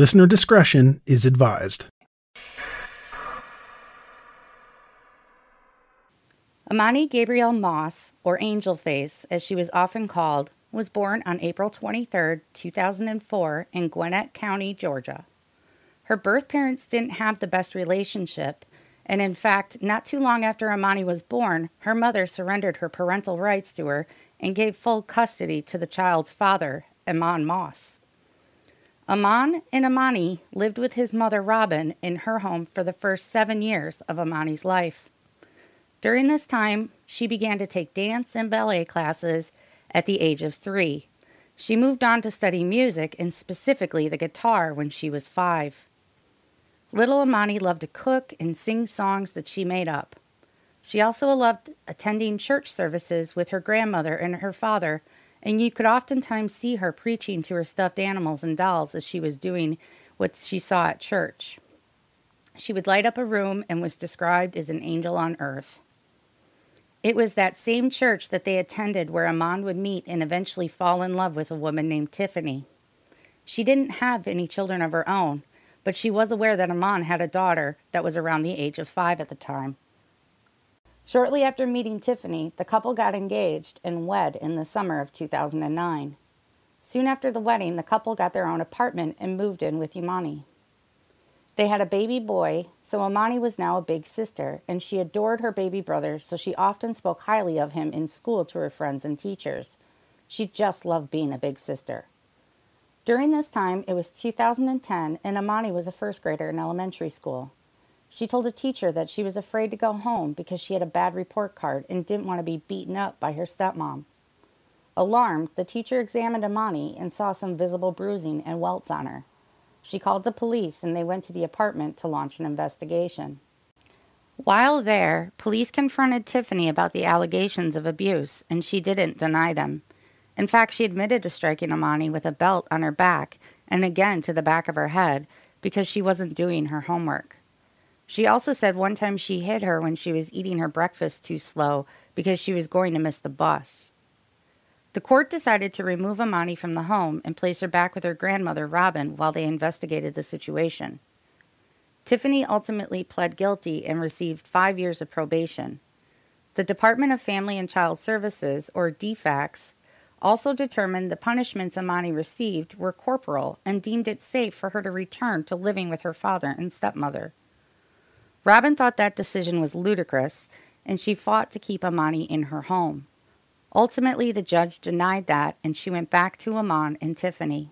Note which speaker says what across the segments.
Speaker 1: Listener discretion is advised.
Speaker 2: Emani Gabrielle Moss, or Angel Face, as she was often called, was born on April 23, 2004, in Gwinnett County, Georgia. Her birth parents didn't have the best relationship, and in fact, not too long after Emani was born, her mother surrendered her parental rights to her and gave full custody to the child's father, Eman Moss. Eman and Emani lived with his mother Robin in her home for the first seven years of Emani's life. During this time, she began to take dance and ballet classes at the age of three. She moved on to study music and specifically the guitar when she was five. Little Emani loved to cook and sing songs that she made up. She also loved attending church services with her grandmother and her father and you could oftentimes see her preaching to her stuffed animals and dolls as she was doing what she saw at church. She would light up a room and was described as an angel on earth. It was that same church that they attended where Eman would meet and eventually fall in love with a woman named Tiffany. She didn't have any children of her own, but she was aware that Eman had a daughter that was around the age of five at the time. Shortly after meeting Tiffany, the couple got engaged and wed in the summer of 2009. Soon after the wedding, the couple got their own apartment and moved in with Emani. They had a baby boy, so Emani was now a big sister, and she adored her baby brother, so she often spoke highly of him in school to her friends and teachers. She just loved being a big sister. During this time, it was 2010, and Emani was a first grader in elementary school. She told a teacher that she was afraid to go home because she had a bad report card and didn't want to be beaten up by her stepmom. Alarmed, the teacher examined Emani and saw some visible bruising and welts on her. She called the police and they went to the apartment to launch an investigation. While there, police confronted Tiffany about the allegations of abuse, and she didn't deny them. In fact, she admitted to striking Emani with a belt on her back and again to the back of her head because she wasn't doing her homework. She also said one time she hit her when she was eating her breakfast too slow because she was going to miss the bus. The court decided to remove Emani from the home and place her back with her grandmother, Robin, while they investigated the situation. Tiffany ultimately pled guilty and received five years of probation. The Department of Family and Child Services, or DFACS, also determined the punishments Emani received were corporal and deemed it safe for her to return to living with her father and stepmother. Robin thought that decision was ludicrous, and she fought to keep Emani in her home. Ultimately, the judge denied that, and she went back to Eman and Tiffany.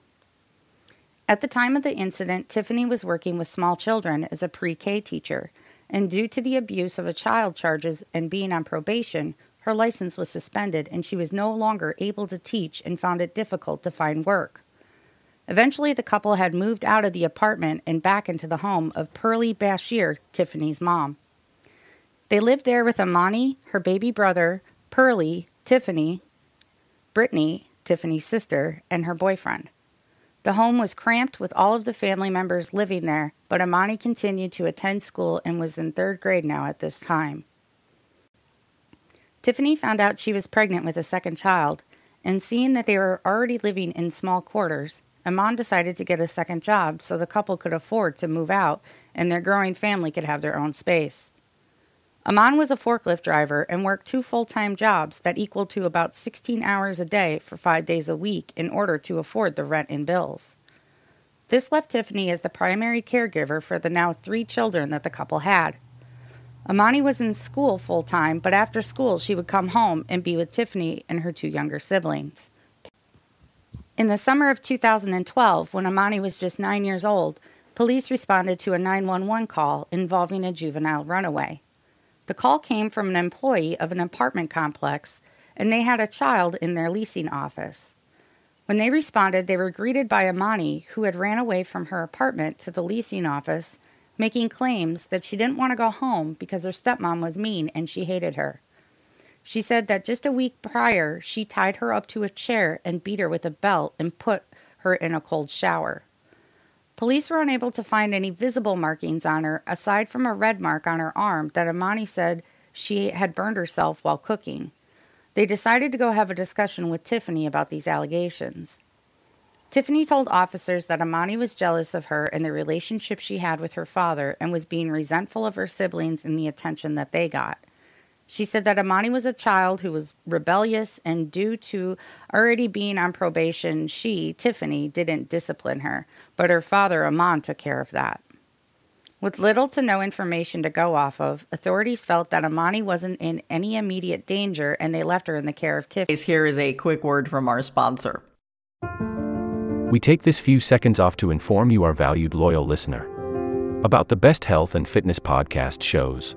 Speaker 2: At the time of the incident, Tiffany was working with small children as a pre K teacher, and due to the abuse of a child charges and being on probation, her license was suspended and she was no longer able to teach and found it difficult to find work. Eventually, the couple had moved out of the apartment and back into the home of Pearlie Bashir, Tiffany's mom. They lived there with Emani, her baby brother, Pearlie, Tiffany, Brittany, Tiffany's sister, and her boyfriend. The home was cramped with all of the family members living there, but Emani continued to attend school and was in third grade now at this time. Tiffany found out she was pregnant with a second child, and seeing that they were already living in small quarters, Eman decided to get a second job so the couple could afford to move out and their growing family could have their own space. Eman was a forklift driver and worked two full time jobs that equaled to about 16 hours a day for five days a week in order to afford the rent and bills. This left Tiffany as the primary caregiver for the now three children that the couple had. Emani was in school full time, but after school, she would come home and be with Tiffany and her two younger siblings. In the summer of 2012, when Emani was just nine years old, police responded to a 911 call involving a juvenile runaway. The call came from an employee of an apartment complex, and they had a child in their leasing office. When they responded, they were greeted by Emani, who had ran away from her apartment to the leasing office, making claims that she didn't want to go home because her stepmom was mean and she hated her. She said that just a week prior, she tied her up to a chair and beat her with a belt and put her in a cold shower. Police were unable to find any visible markings on her aside from a red mark on her arm that Emani said she had burned herself while cooking. They decided to go have a discussion with Tiffany about these allegations. Tiffany told officers that Emani was jealous of her and the relationship she had with her father and was being resentful of her siblings and the attention that they got. She said that Emani was a child who was rebellious, and due to already being on probation, she, Tiffany, didn't discipline her, but her father, Eman, took care of that. With little to no information to go off of, authorities felt that Emani wasn't in any immediate danger and they left her in the care of Tiffany.
Speaker 3: Here is a quick word from our sponsor.
Speaker 4: We take this few seconds off to inform you, our valued loyal listener, about the best health and fitness podcast shows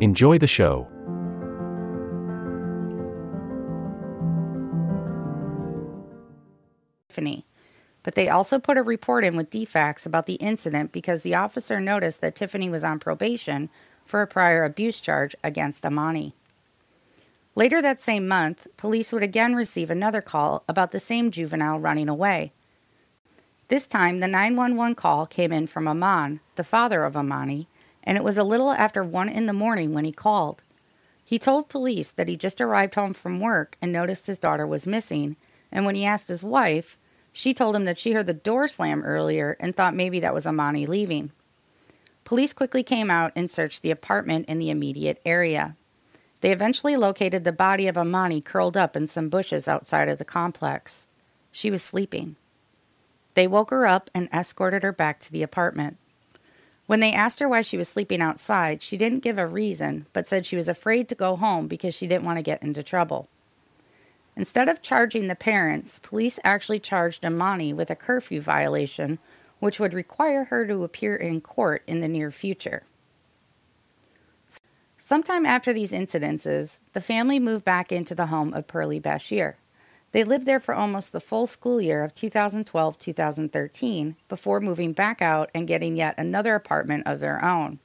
Speaker 4: Enjoy the show.
Speaker 2: Tiffany but they also put a report in with DFACS about the incident because the officer noticed that Tiffany was on probation for a prior abuse charge against Emani. Later that same month, police would again receive another call about the same juvenile running away. This time, the 911 call came in from Eman, the father of Emani, and it was a little after 1 in the morning when he called. He told police that he just arrived home from work and noticed his daughter was missing, and when he asked his wife, she told him that she heard the door slam earlier and thought maybe that was Emani leaving. Police quickly came out and searched the apartment in the immediate area. They eventually located the body of Emani curled up in some bushes outside of the complex. She was sleeping. They woke her up and escorted her back to the apartment. When they asked her why she was sleeping outside, she didn't give a reason, but said she was afraid to go home because she didn't want to get into trouble. Instead of charging the parents, police actually charged Emani with a curfew violation, which would require her to appear in court in the near future. Sometime after these incidences, the family moved back into the home of Pearlie Bashir. They lived there for almost the full school year of 2012 2013 before moving back out and getting yet another apartment of their own.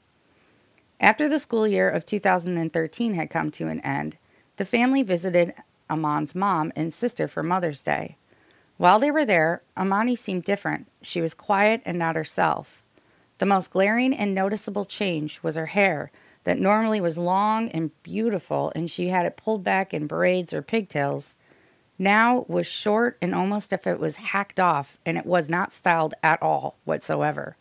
Speaker 2: After the school year of 2013 had come to an end, the family visited Eman's mom and sister for Mother's Day. While they were there, Emani seemed different. She was quiet and not herself. The most glaring and noticeable change was her hair, that normally was long and beautiful, and she had it pulled back in braids or pigtails. Now was short and almost if it was hacked off, and it was not styled at all whatsoever.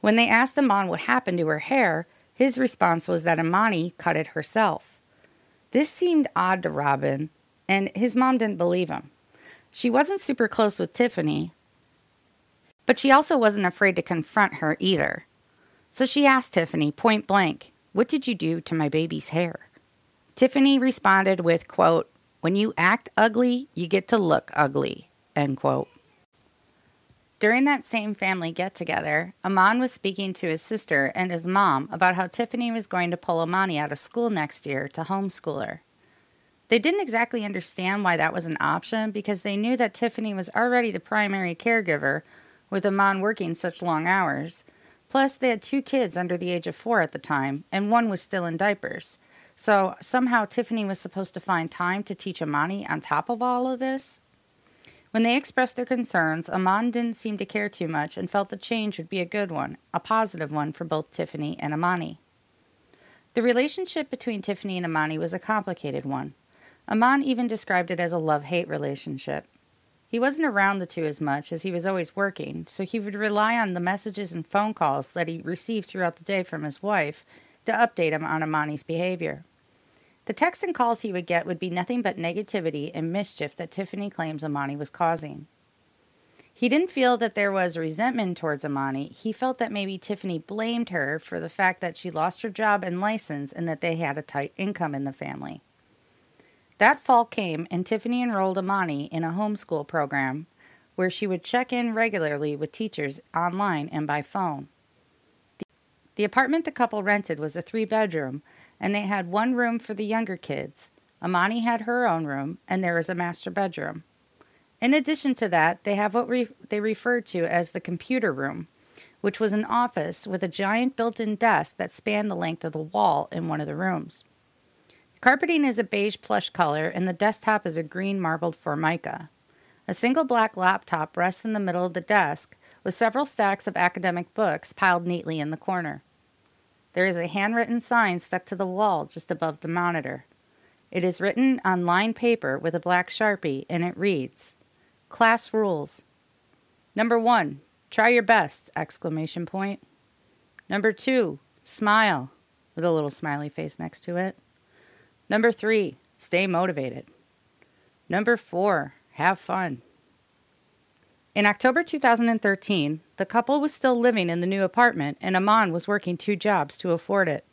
Speaker 2: When they asked Eman what happened to her hair, his response was that Emani cut it herself. This seemed odd to Robin, and his mom didn't believe him. She wasn't super close with Tiffany, but she also wasn't afraid to confront her either. So she asked Tiffany point blank, What did you do to my baby's hair? Tiffany responded with, quote, When you act ugly, you get to look ugly, end quote. During that same family get together, Eman was speaking to his sister and his mom about how Tiffany was going to pull Emani out of school next year to homeschool her. They didn't exactly understand why that was an option because they knew that Tiffany was already the primary caregiver, with Eman working such long hours. Plus, they had two kids under the age of four at the time, and one was still in diapers. So somehow Tiffany was supposed to find time to teach Emani on top of all of this. When they expressed their concerns, Eman didn't seem to care too much and felt the change would be a good one, a positive one for both Tiffany and Emani. The relationship between Tiffany and Emani was a complicated one. Eman even described it as a love hate relationship. He wasn't around the two as much as he was always working, so he would rely on the messages and phone calls that he received throughout the day from his wife to update him on Emani's behavior. The texts and calls he would get would be nothing but negativity and mischief that Tiffany claims Emani was causing. He didn't feel that there was resentment towards Emani. He felt that maybe Tiffany blamed her for the fact that she lost her job and license and that they had a tight income in the family. That fall came, and Tiffany enrolled Emani in a homeschool program where she would check in regularly with teachers online and by phone. The apartment the couple rented was a three bedroom and they had one room for the younger kids. Emani had her own room, and there was a master bedroom. In addition to that, they have what re- they referred to as the computer room, which was an office with a giant built in desk that spanned the length of the wall in one of the rooms. Carpeting is a beige plush color, and the desktop is a green marbled formica. A single black laptop rests in the middle of the desk, with several stacks of academic books piled neatly in the corner. There is a handwritten sign stuck to the wall just above the monitor. It is written on lined paper with a black sharpie and it reads Class rules. Number 1, try your best exclamation point. Number 2, smile with a little smiley face next to it. Number 3, stay motivated. Number 4, have fun. In October 2013, the couple was still living in the new apartment and Eman was working two jobs to afford it.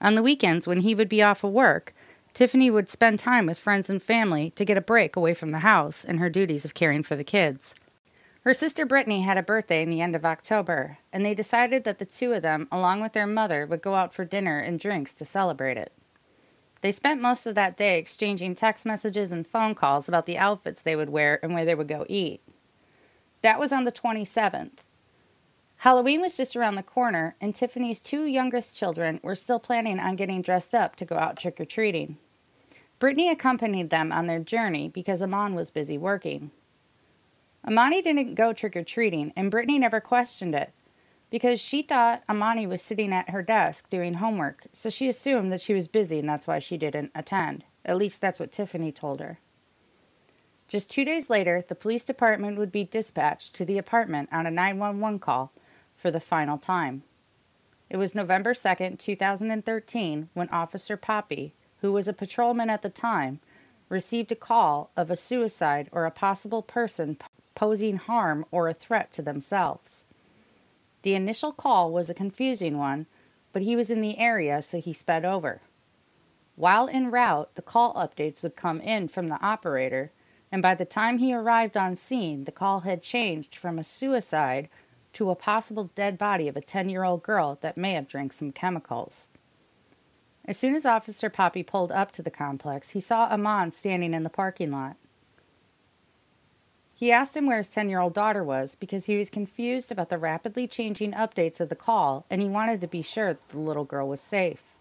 Speaker 2: On the weekends, when he would be off of work, Tiffany would spend time with friends and family to get a break away from the house and her duties of caring for the kids. Her sister Brittany had a birthday in the end of October, and they decided that the two of them, along with their mother, would go out for dinner and drinks to celebrate it. They spent most of that day exchanging text messages and phone calls about the outfits they would wear and where they would go eat. That was on the 27th. Halloween was just around the corner, and Tiffany's two youngest children were still planning on getting dressed up to go out trick or treating. Brittany accompanied them on their journey because Eman was busy working. Emani didn't go trick or treating, and Brittany never questioned it because she thought Emani was sitting at her desk doing homework, so she assumed that she was busy and that's why she didn't attend. At least that's what Tiffany told her. Just two days later, the police department would be dispatched to the apartment on a 911 call for the final time. It was November 2, 2013, when Officer Poppy, who was a patrolman at the time, received a call of a suicide or a possible person posing harm or a threat to themselves. The initial call was a confusing one, but he was in the area, so he sped over. While en route, the call updates would come in from the operator and by the time he arrived on scene, the call had changed from a suicide to a possible dead body of a 10 year old girl that may have drank some chemicals. As soon as Officer Poppy pulled up to the complex, he saw Eman standing in the parking lot. He asked him where his 10 year old daughter was because he was confused about the rapidly changing updates of the call and he wanted to be sure that the little girl was safe.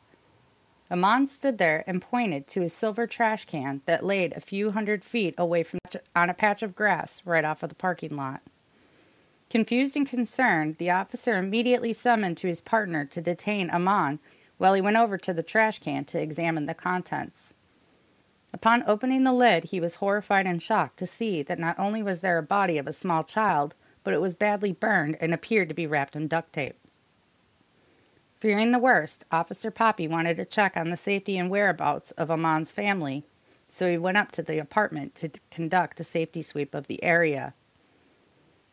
Speaker 2: Eman stood there and pointed to a silver trash can that laid a few hundred feet away from on a patch of grass right off of the parking lot. Confused and concerned, the officer immediately summoned to his partner to detain Eman while he went over to the trash can to examine the contents. Upon opening the lid, he was horrified and shocked to see that not only was there a body of a small child, but it was badly burned and appeared to be wrapped in duct tape. Fearing the worst, Officer Poppy wanted to check on the safety and whereabouts of Eman's family, so he went up to the apartment to conduct a safety sweep of the area.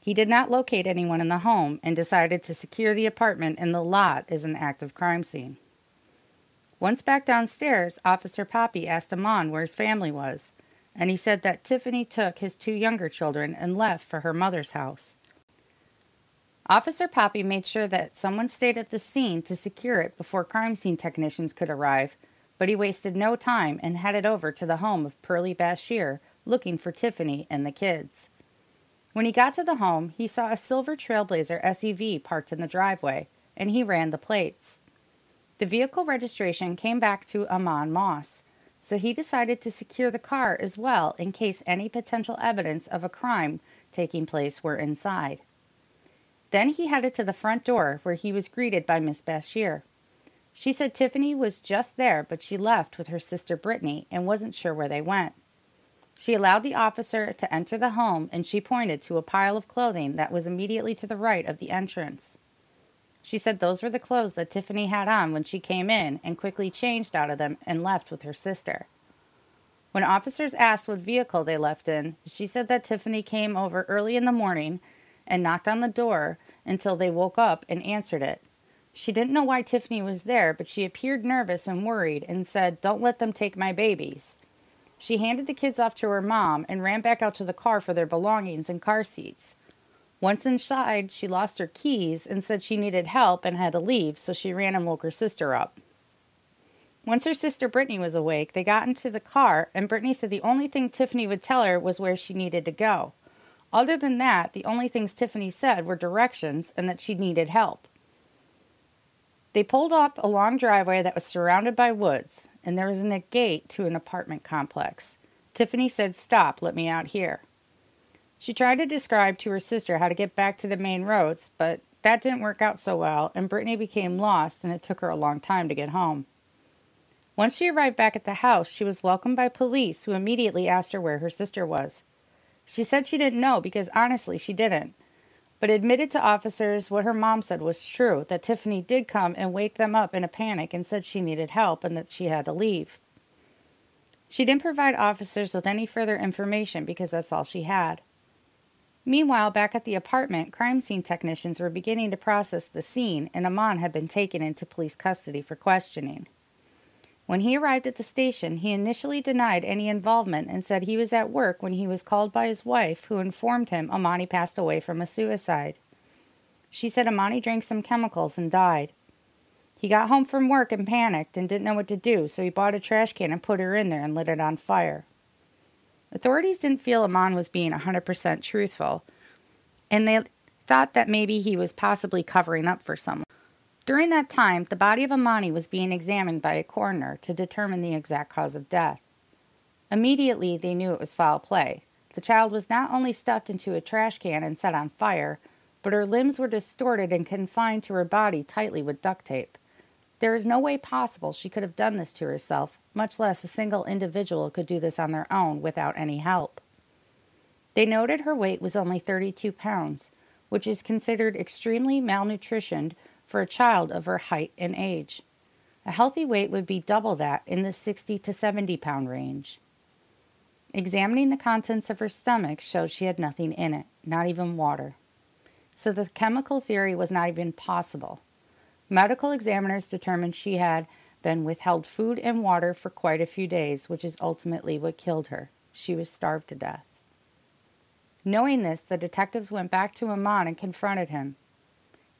Speaker 2: He did not locate anyone in the home and decided to secure the apartment and the lot as an active crime scene. Once back downstairs, Officer Poppy asked Eman where his family was, and he said that Tiffany took his two younger children and left for her mother's house. Officer Poppy made sure that someone stayed at the scene to secure it before crime scene technicians could arrive, but he wasted no time and headed over to the home of Pearlie Bashir looking for Tiffany and the kids. When he got to the home, he saw a silver Trailblazer SUV parked in the driveway, and he ran the plates. The vehicle registration came back to Eman Moss, so he decided to secure the car as well in case any potential evidence of a crime taking place were inside. Then he headed to the front door where he was greeted by Miss Bashir. She said Tiffany was just there, but she left with her sister Brittany and wasn't sure where they went. She allowed the officer to enter the home and she pointed to a pile of clothing that was immediately to the right of the entrance. She said those were the clothes that Tiffany had on when she came in and quickly changed out of them and left with her sister. When officers asked what vehicle they left in, she said that Tiffany came over early in the morning and knocked on the door until they woke up and answered it. She didn't know why Tiffany was there, but she appeared nervous and worried and said, Don't let them take my babies. She handed the kids off to her mom and ran back out to the car for their belongings and car seats. Once inside, she lost her keys and said she needed help and had to leave, so she ran and woke her sister up. Once her sister Brittany was awake, they got into the car, and Brittany said the only thing Tiffany would tell her was where she needed to go. Other than that, the only things Tiffany said were directions and that she needed help. They pulled up a long driveway that was surrounded by woods, and there was a gate to an apartment complex. Tiffany said, Stop, let me out here. She tried to describe to her sister how to get back to the main roads, but that didn't work out so well, and Brittany became lost, and it took her a long time to get home. Once she arrived back at the house, she was welcomed by police who immediately asked her where her sister was. She said she didn't know because honestly she didn't, but admitted to officers what her mom said was true that Tiffany did come and wake them up in a panic and said she needed help and that she had to leave. She didn't provide officers with any further information because that's all she had. Meanwhile, back at the apartment, crime scene technicians were beginning to process the scene, and Eman had been taken into police custody for questioning. When he arrived at the station, he initially denied any involvement and said he was at work when he was called by his wife, who informed him Emani passed away from a suicide. She said Emani drank some chemicals and died. He got home from work and panicked and didn't know what to do, so he bought a trash can and put her in there and lit it on fire. Authorities didn't feel Eman was being 100% truthful, and they thought that maybe he was possibly covering up for someone. During that time, the body of Emani was being examined by a coroner to determine the exact cause of death. Immediately, they knew it was foul play. The child was not only stuffed into a trash can and set on fire, but her limbs were distorted and confined to her body tightly with duct tape. There is no way possible she could have done this to herself, much less a single individual could do this on their own without any help. They noted her weight was only 32 pounds, which is considered extremely malnutritioned for a child of her height and age. A healthy weight would be double that in the 60 to 70 pound range. Examining the contents of her stomach showed she had nothing in it, not even water. So the chemical theory was not even possible. Medical examiners determined she had been withheld food and water for quite a few days, which is ultimately what killed her. She was starved to death. Knowing this, the detectives went back to Eman and confronted him.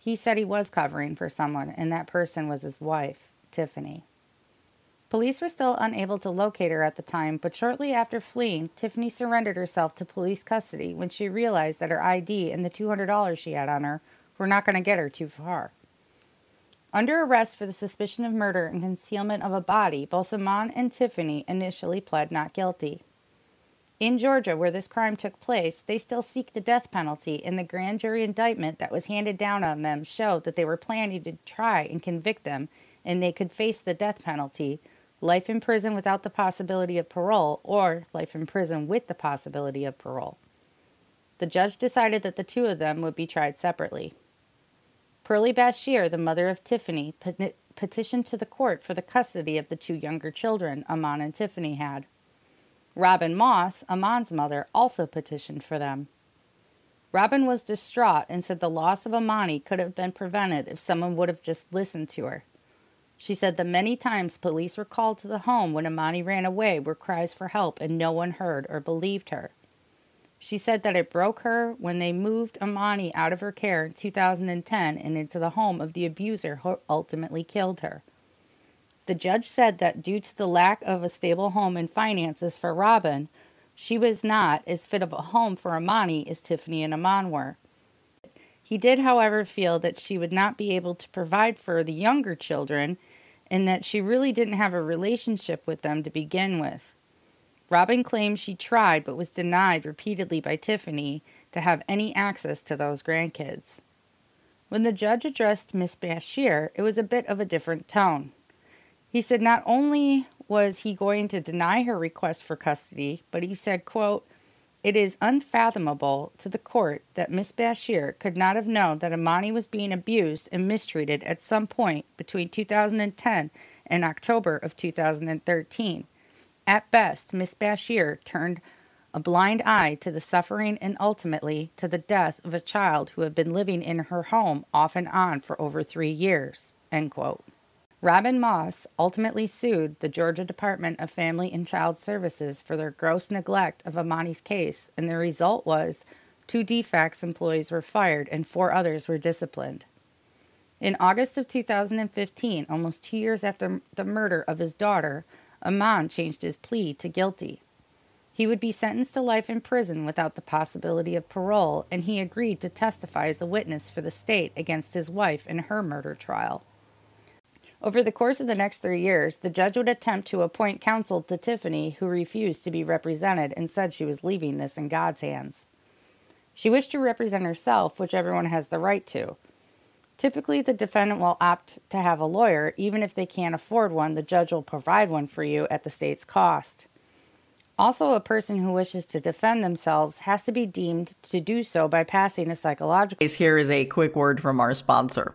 Speaker 2: He said he was covering for someone, and that person was his wife, Tiffany. Police were still unable to locate her at the time, but shortly after fleeing, Tiffany surrendered herself to police custody when she realized that her ID and the $200 she had on her were not going to get her too far. Under arrest for the suspicion of murder and concealment of a body, both Eman and Tiffany initially pled not guilty. In Georgia, where this crime took place, they still seek the death penalty, and the grand jury indictment that was handed down on them showed that they were planning to try and convict them, and they could face the death penalty life in prison without the possibility of parole, or life in prison with the possibility of parole. The judge decided that the two of them would be tried separately. Pearlie Bashir, the mother of Tiffany, petitioned to the court for the custody of the two younger children Eman and Tiffany had. Robin Moss, Eman's mother, also petitioned for them. Robin was distraught and said the loss of Emani could have been prevented if someone would have just listened to her. She said the many times police were called to the home when Emani ran away were cries for help and no one heard or believed her. She said that it broke her when they moved Emani out of her care in 2010 and into the home of the abuser who ultimately killed her. The judge said that due to the lack of a stable home and finances for Robin, she was not as fit of a home for Emani as Tiffany and Eman were. He did, however, feel that she would not be able to provide for the younger children and that she really didn't have a relationship with them to begin with. Robin claimed she tried but was denied repeatedly by Tiffany to have any access to those grandkids. When the judge addressed Miss Bashir, it was a bit of a different tone. He said not only was he going to deny her request for custody, but he said, quote, it is unfathomable to the court that Miss Bashir could not have known that Emani was being abused and mistreated at some point between 2010 and October of 2013. At best, Miss Bashir turned a blind eye to the suffering and ultimately to the death of a child who had been living in her home off and on for over three years. End quote. Robin Moss ultimately sued the Georgia Department of Family and Child Services for their gross neglect of Emani's case, and the result was two DFACS employees were fired and four others were disciplined. In August of 2015, almost two years after the murder of his daughter, Eman changed his plea to guilty. He would be sentenced to life in prison without the possibility of parole, and he agreed to testify as a witness for the state against his wife in her murder trial. Over the course of the next three years, the judge would attempt to appoint counsel to Tiffany, who refused to be represented and said she was leaving this in God's hands. She wished to represent herself, which everyone has the right to. Typically, the defendant will opt to have a lawyer. Even if they can't afford one, the judge will provide one for you at the state's cost. Also, a person who wishes to defend themselves has to be deemed to do so by passing a psychological.
Speaker 3: Here is a quick word from our sponsor.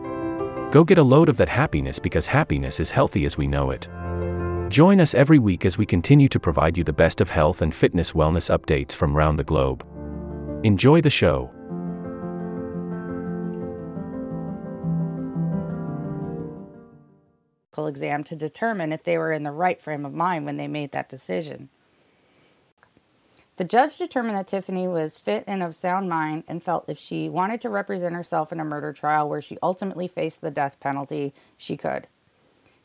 Speaker 4: Go get a load of that happiness because happiness is healthy as we know it. Join us every week as we continue to provide you the best of health and fitness wellness updates from around the globe. Enjoy the show.
Speaker 2: exam to determine if they were in the right frame of mind when they made that decision. The judge determined that Tiffany was fit and of sound mind and felt if she wanted to represent herself in a murder trial where she ultimately faced the death penalty, she could.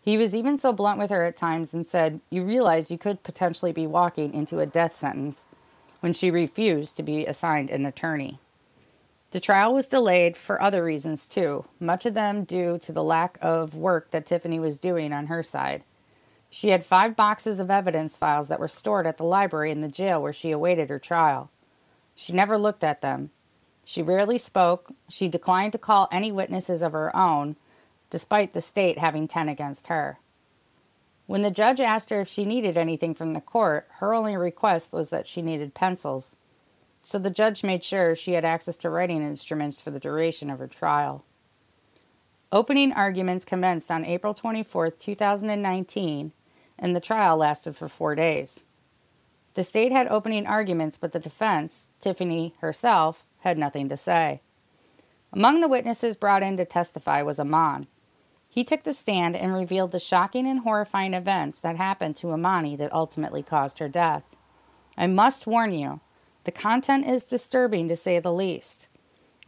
Speaker 2: He was even so blunt with her at times and said, You realize you could potentially be walking into a death sentence when she refused to be assigned an attorney. The trial was delayed for other reasons too, much of them due to the lack of work that Tiffany was doing on her side. She had five boxes of evidence files that were stored at the library in the jail where she awaited her trial. She never looked at them. She rarely spoke. She declined to call any witnesses of her own, despite the state having 10 against her. When the judge asked her if she needed anything from the court, her only request was that she needed pencils. So the judge made sure she had access to writing instruments for the duration of her trial. Opening arguments commenced on April 24, 2019, and the trial lasted for four days. The state had opening arguments, but the defense, Tiffany herself, had nothing to say. Among the witnesses brought in to testify was Eman. He took the stand and revealed the shocking and horrifying events that happened to Emani that ultimately caused her death. I must warn you, the content is disturbing to say the least.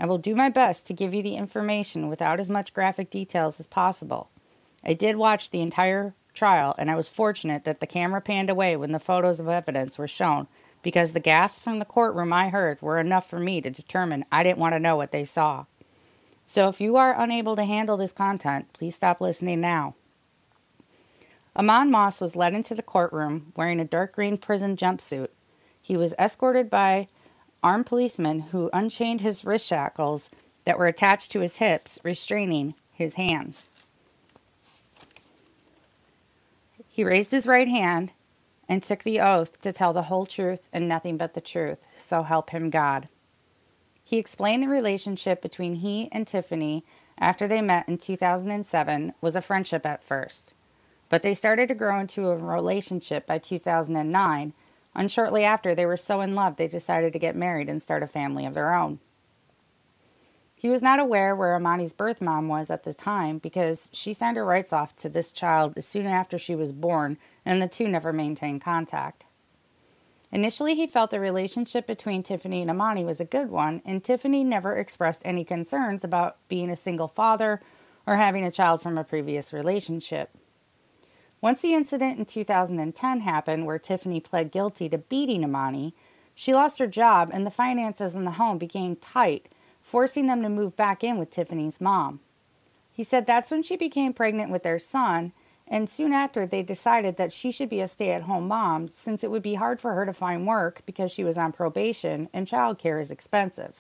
Speaker 2: I will do my best to give you the information without as much graphic details as possible. I did watch the entire trial, and I was fortunate that the camera panned away when the photos of evidence were shown because the gasps from the courtroom I heard were enough for me to determine I didn't want to know what they saw. So if you are unable to handle this content, please stop listening now. Eman Moss was led into the courtroom wearing a dark green prison jumpsuit. He was escorted by armed policemen who unchained his wrist shackles that were attached to his hips, restraining his hands. He raised his right hand and took the oath to tell the whole truth and nothing but the truth, so help him God. He explained the relationship between he and Tiffany after they met in 2007 was a friendship at first, but they started to grow into a relationship by 2009, and shortly after they were so in love they decided to get married and start a family of their own. He was not aware where Emani's birth mom was at the time because she signed her rights off to this child soon after she was born, and the two never maintained contact. Initially, he felt the relationship between Tiffany and Emani was a good one, and Tiffany never expressed any concerns about being a single father or having a child from a previous relationship. Once the incident in 2010 happened where Tiffany pled guilty to beating Emani, she lost her job and the finances in the home became tight forcing them to move back in with Tiffany's mom. He said that's when she became pregnant with their son, and soon after they decided that she should be a stay at home mom since it would be hard for her to find work because she was on probation and childcare is expensive.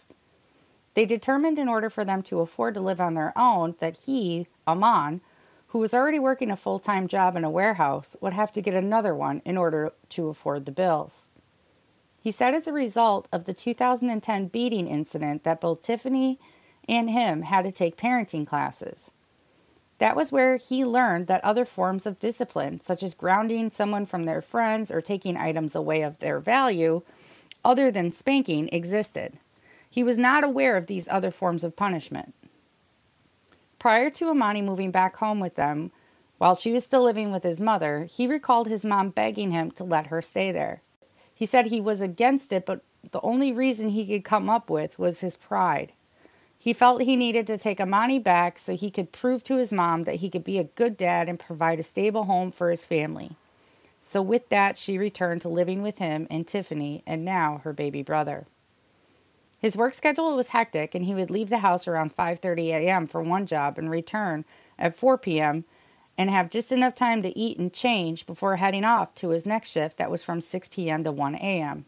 Speaker 2: They determined in order for them to afford to live on their own that he, Eman, who was already working a full time job in a warehouse, would have to get another one in order to afford the bills. He said as a result of the 2010 beating incident that both Tiffany and him had to take parenting classes. That was where he learned that other forms of discipline, such as grounding someone from their friends or taking items away of their value, other than spanking, existed. He was not aware of these other forms of punishment. Prior to Emani moving back home with them, while she was still living with his mother, he recalled his mom begging him to let her stay there. He said he was against it, but the only reason he could come up with was his pride. He felt he needed to take Emani back so he could prove to his mom that he could be a good dad and provide a stable home for his family. So with that, she returned to living with him and Tiffany and now her baby brother. His work schedule was hectic and he would leave the house around 5:30 a.m. for one job and return at 4 p.m and have just enough time to eat and change before heading off to his next shift that was from 6 p.m. to 1 a.m.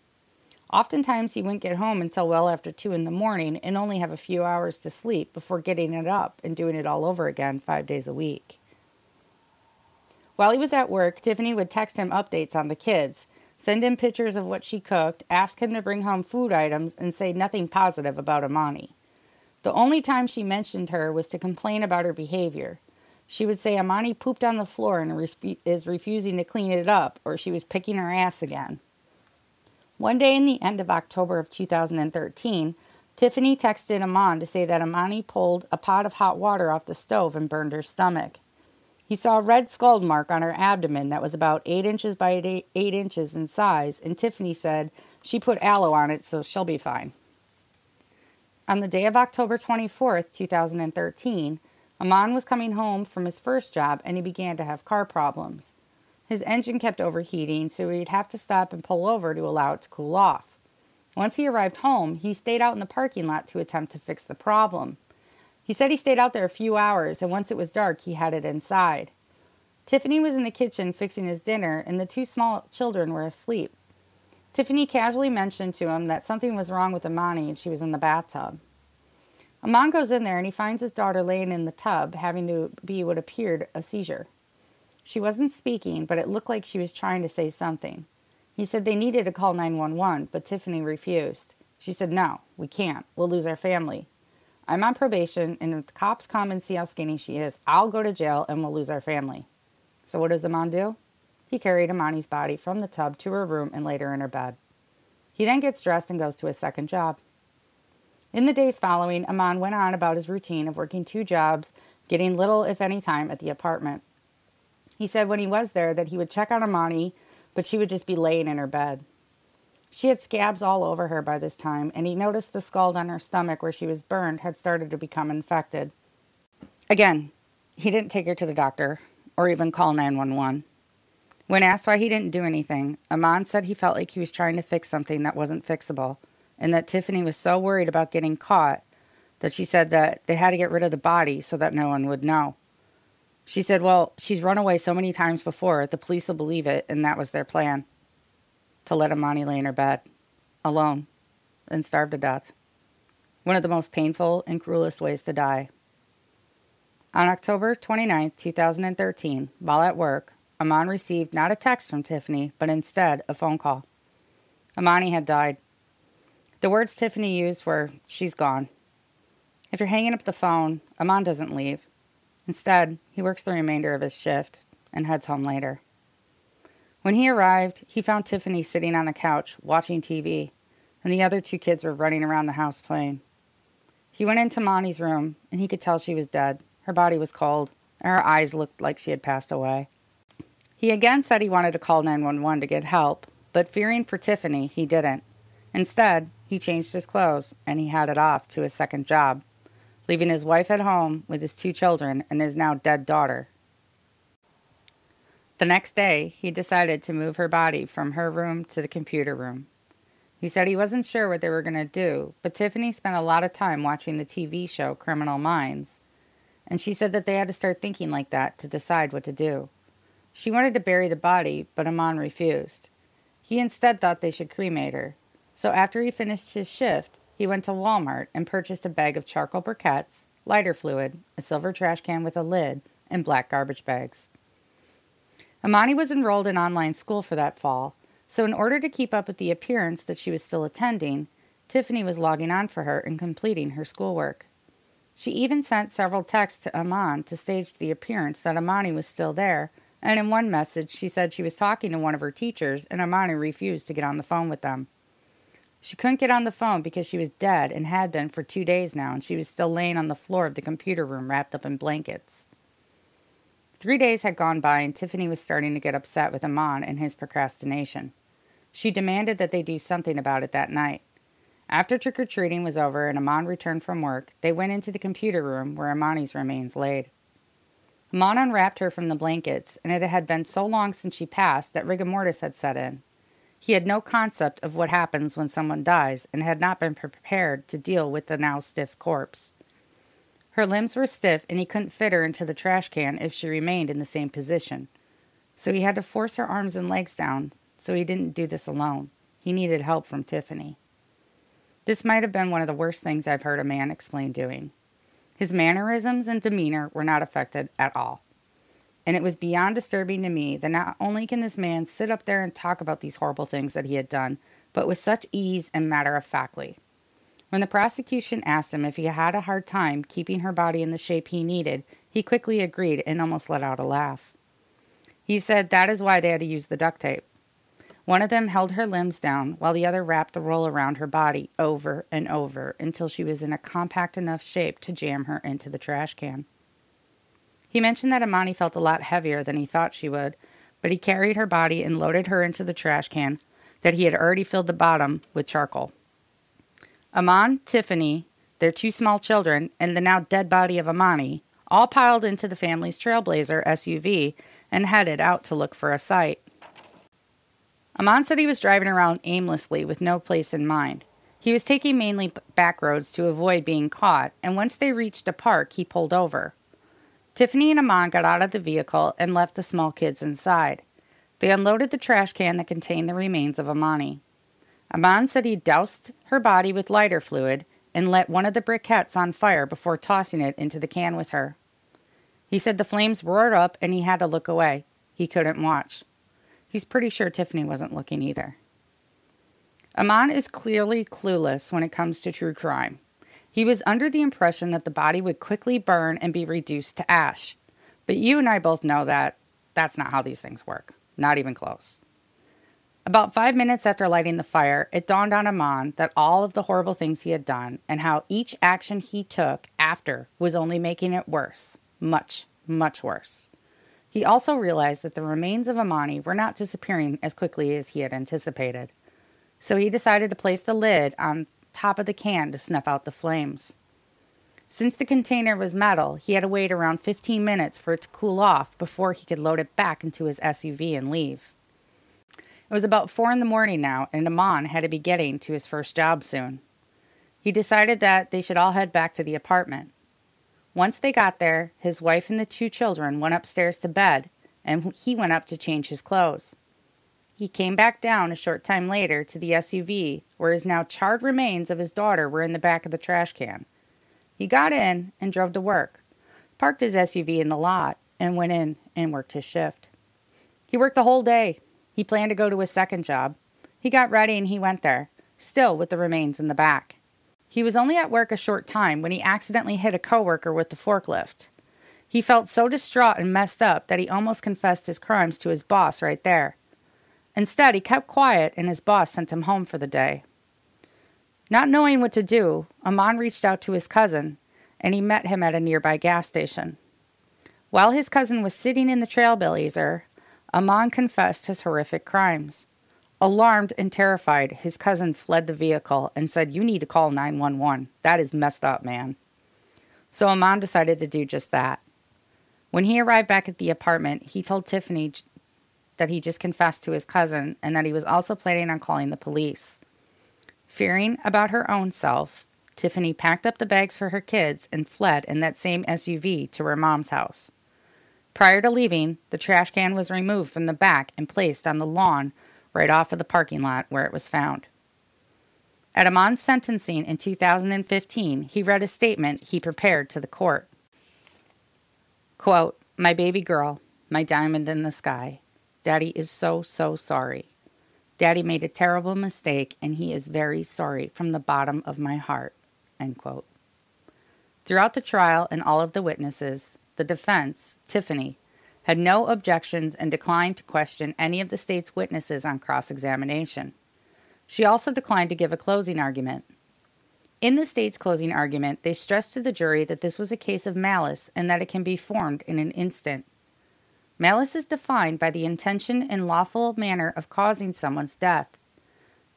Speaker 2: Oftentimes, he wouldn't get home until well after 2 in the morning and only have a few hours to sleep before getting it up and doing it all over again five days a week. While he was at work, Tiffany would text him updates on the kids, send him pictures of what she cooked, ask him to bring home food items, and say nothing positive about Emani. The only time she mentioned her was to complain about her behavior. She would say Emani pooped on the floor and is refusing to clean it up, or she was picking her ass again. One day in the end of October of 2013, Tiffany texted Eman to say that Emani pulled a pot of hot water off the stove and burned her stomach. He saw a red scald mark on her abdomen that was about 8 inches by 8, eight inches in size, and Tiffany said she put aloe on it, so she'll be fine. On the day of October 24th, 2013, Eman was coming home from his first job and he began to have car problems. His engine kept overheating, so he'd have to stop and pull over to allow it to cool off. Once he arrived home, he stayed out in the parking lot to attempt to fix the problem. He said he stayed out there a few hours, and once it was dark, he headed inside. Tiffany was in the kitchen fixing his dinner, and the two small children were asleep. Tiffany casually mentioned to him that something was wrong with Emani and she was in the bathtub. Eman goes in there and he finds his daughter laying in the tub, having to be what appeared a seizure. She wasn't speaking, but it looked like she was trying to say something. He said they needed to call 911, but Tiffany refused. She said, No, we can't. We'll lose our family. I'm on probation, and if the cops come and see how skinny she is, I'll go to jail and we'll lose our family. So, what does Eman do? He carried Emani's body from the tub to her room and laid her in her bed. He then gets dressed and goes to his second job. In the days following, Eman went on about his routine of working two jobs, getting little, if any, time at the apartment. He said when he was there that he would check on Emani, but she would just be laying in her bed. She had scabs all over her by this time, and he noticed the scald on her stomach where she was burned had started to become infected. Again, he didn't take her to the doctor or even call 911. When asked why he didn't do anything, Eman said he felt like he was trying to fix something that wasn't fixable, and that Tiffany was so worried about getting caught that she said that they had to get rid of the body so that no one would know. She said, Well, she's run away so many times before, the police will believe it, and that was their plan to let Emani lay in her bed, alone, and starve to death. One of the most painful and cruelest ways to die. On October 29, 2013, while at work, Eman received not a text from Tiffany, but instead a phone call. Emani had died. The words Tiffany used were, She's gone. After hanging up the phone, Eman doesn't leave. Instead, he works the remainder of his shift and heads home later. When he arrived, he found Tiffany sitting on the couch watching TV, and the other two kids were running around the house playing. He went into Monty's room, and he could tell she was dead. Her body was cold, and her eyes looked like she had passed away. He again said he wanted to call 911 to get help, but fearing for Tiffany, he didn't. Instead, he changed his clothes and he had it off to his second job, leaving his wife at home with his two children and his now dead daughter. The next day, he decided to move her body from her room to the computer room. He said he wasn't sure what they were going to do, but Tiffany spent a lot of time watching the TV show Criminal Minds, and she said that they had to start thinking like that to decide what to do. She wanted to bury the body, but Eman refused. He instead thought they should cremate her. So after he finished his shift, he went to Walmart and purchased a bag of charcoal briquettes, lighter fluid, a silver trash can with a lid, and black garbage bags. Emani was enrolled in online school for that fall, so in order to keep up with the appearance that she was still attending, Tiffany was logging on for her and completing her schoolwork. She even sent several texts to Eman to stage the appearance that Emani was still there, and in one message she said she was talking to one of her teachers and Emani refused to get on the phone with them. She couldn't get on the phone because she was dead and had been for two days now, and she was still laying on the floor of the computer room wrapped up in blankets. Three days had gone by, and Tiffany was starting to get upset with Eman and his procrastination. She demanded that they do something about it that night. After trick or treating was over and Eman returned from work, they went into the computer room where Emani's remains laid. Eman unwrapped her from the blankets, and it had been so long since she passed that rigor mortis had set in. He had no concept of what happens when someone dies and had not been prepared to deal with the now stiff corpse. Her limbs were stiff, and he couldn't fit her into the trash can if she remained in the same position. So he had to force her arms and legs down, so he didn't do this alone. He needed help from Tiffany. This might have been one of the worst things I've heard a man explain doing. His mannerisms and demeanor were not affected at all. And it was beyond disturbing to me that not only can this man sit up there and talk about these horrible things that he had done, but with such ease and matter of factly. When the prosecution asked him if he had a hard time keeping her body in the shape he needed, he quickly agreed and almost let out a laugh. He said that is why they had to use the duct tape. One of them held her limbs down while the other wrapped the roll around her body over and over until she was in a compact enough shape to jam her into the trash can. He mentioned that Emani felt a lot heavier than he thought she would, but he carried her body and loaded her into the trash can that he had already filled the bottom with charcoal. Eman, Tiffany, their two small children, and the now dead body of Emani all piled into the family's Trailblazer SUV and headed out to look for a site. Eman said he was driving around aimlessly with no place in mind. He was taking mainly back roads to avoid being caught, and once they reached a park, he pulled over. Tiffany and Eman got out of the vehicle and left the small kids inside. They unloaded the trash can that contained the remains of Emani. Eman said he doused her body with lighter fluid and lit one of the briquettes on fire before tossing it into the can with her. He said the flames roared up and he had to look away. He couldn't watch. He's pretty sure Tiffany wasn't looking either. Eman is clearly clueless when it comes to true crime. He was under the impression that the body would quickly burn and be reduced to ash. But you and I both know that that's not how these things work. Not even close. About five minutes after lighting the fire, it dawned on Eman that all of the horrible things he had done and how each action he took after was only making it worse. Much, much worse. He also realized that the remains of Emani were not disappearing as quickly as he had anticipated. So he decided to place the lid on top of the can to snuff out the flames. Since the container was metal, he had to wait around 15 minutes for it to cool off before he could load it back into his SUV and leave. It was about 4 in the morning now, and Eman had to be getting to his first job soon. He decided that they should all head back to the apartment. Once they got there, his wife and the two children went upstairs to bed, and he went up to change his clothes. He came back down a short time later to the SUV, where his now charred remains of his daughter were in the back of the trash can. He got in and drove to work, parked his SUV in the lot, and went in and worked his shift. He worked the whole day. He planned to go to his second job. He got ready and he went there, still with the remains in the back. He was only at work a short time when he accidentally hit a coworker with the forklift. He felt so distraught and messed up that he almost confessed his crimes to his boss right there. Instead, he kept quiet and his boss sent him home for the day. Not knowing what to do, Eman reached out to his cousin and he met him at a nearby gas station. While his cousin was sitting in the trailblazer, Eman confessed his horrific crimes. Alarmed and terrified, his cousin fled the vehicle and said, You need to call 911. That is messed up, man. So Eman decided to do just that. When he arrived back at the apartment, he told Tiffany that he just confessed to his cousin and that he was also planning on calling the police. Fearing about her own self, Tiffany packed up the bags for her kids and fled in that same SUV to her mom's house. Prior to leaving, the trash can was removed from the back and placed on the lawn right off of the parking lot where it was found. At Eman's sentencing in 2015, he read a statement he prepared to the court. Quote, My baby girl, my diamond in the sky. Daddy is so, so sorry. Daddy made a terrible mistake and he is very sorry from the bottom of my heart. End quote. Throughout the trial and all of the witnesses, the defense, Tiffany, had no objections and declined to question any of the state's witnesses on cross examination. She also declined to give a closing argument. In the state's closing argument, they stressed to the jury that this was a case of malice and that it can be formed in an instant. Malice is defined by the intention and lawful manner of causing someone's death.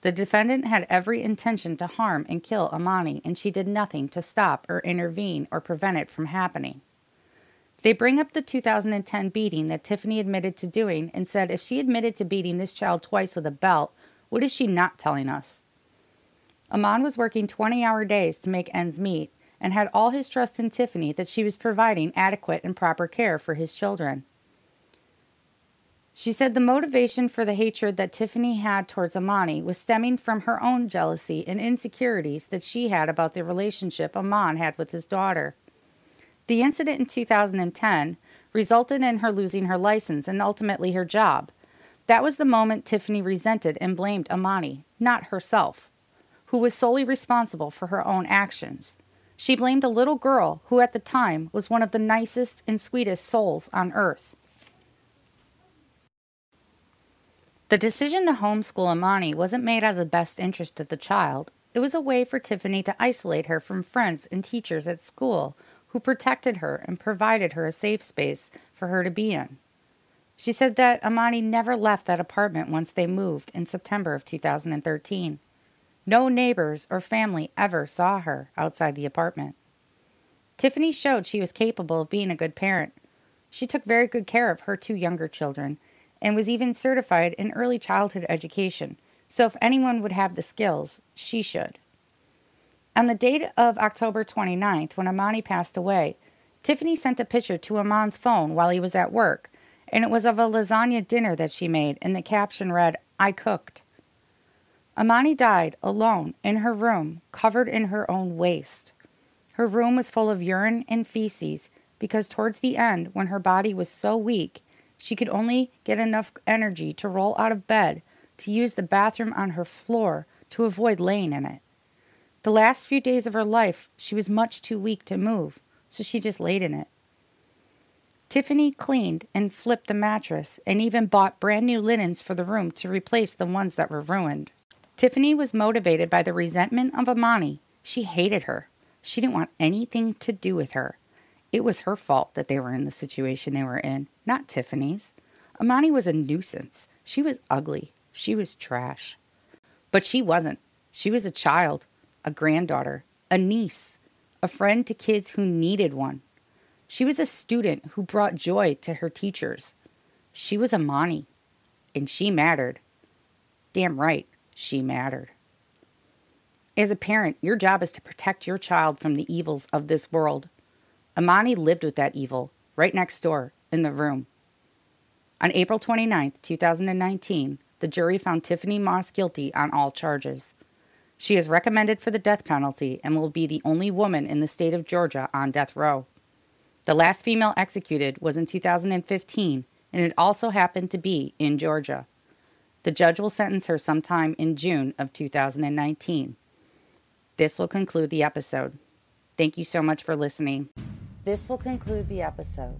Speaker 2: The defendant had every intention to harm and kill Emani, and she did nothing to stop or intervene or prevent it from happening. They bring up the 2010 beating that Tiffany admitted to doing and said if she admitted to beating this child twice with a belt, what is she not telling us? Eman was working 20 hour days to make ends meet and had all his trust in Tiffany that she was providing adequate and proper care for his children. She said the motivation for the hatred that Tiffany had towards Emani was stemming from her own jealousy and insecurities that she had about the relationship Eman had with his daughter. The incident in 2010 resulted in her losing her license and ultimately her job. That was the moment Tiffany resented and blamed Emani, not herself, who was solely responsible for her own actions. She blamed a little girl who at the time was one of the nicest and sweetest souls on earth. The decision to homeschool Emani wasn't made out of the best interest of the child. It was a way for Tiffany to isolate her from friends and teachers at school who protected her and provided her a safe space for her to be in. She said that Emani never left that apartment once they moved in September of 2013. No neighbors or family ever saw her outside the apartment. Tiffany showed she was capable of being a good parent. She took very good care of her two younger children and was even certified in early childhood education. So if anyone would have the skills, she should. On the date of October 29th, when Emani passed away, Tiffany sent a picture to Eman's phone while he was at work, and it was of a lasagna dinner that she made, and the caption read, I cooked. Emani died alone in her room, covered in her own waste. Her room was full of urine and feces because towards the end, when her body was so weak, she could only get enough energy to roll out of bed to use the bathroom on her floor to avoid laying in it. The last few days of her life, she was much too weak to move, so she just laid in it. Tiffany cleaned and flipped the mattress and even bought brand new linens for the room to replace the ones that were ruined. Tiffany was motivated by the resentment of Emani. She hated her. She didn't want anything to do with her. It was her fault that they were in the situation they were in, not Tiffany's. Emani was a nuisance. She was ugly. She was trash. But she wasn't. She was a child a granddaughter, a niece, a friend to kids who needed one. She was a student who brought joy to her teachers. She was Emani, and she mattered. Damn right, she mattered. As a parent, your job is to protect your child from the evils of this world. Emani lived with that evil right next door in the room. On April 29, 2019, the jury found Tiffany Moss guilty on all charges. She is recommended for the death penalty and will be the only woman in the state of Georgia on death row. The last female executed was in 2015, and it also happened to be in Georgia. The judge will sentence her sometime in June of 2019. This will conclude the episode. Thank you so much for listening. This will conclude the episode.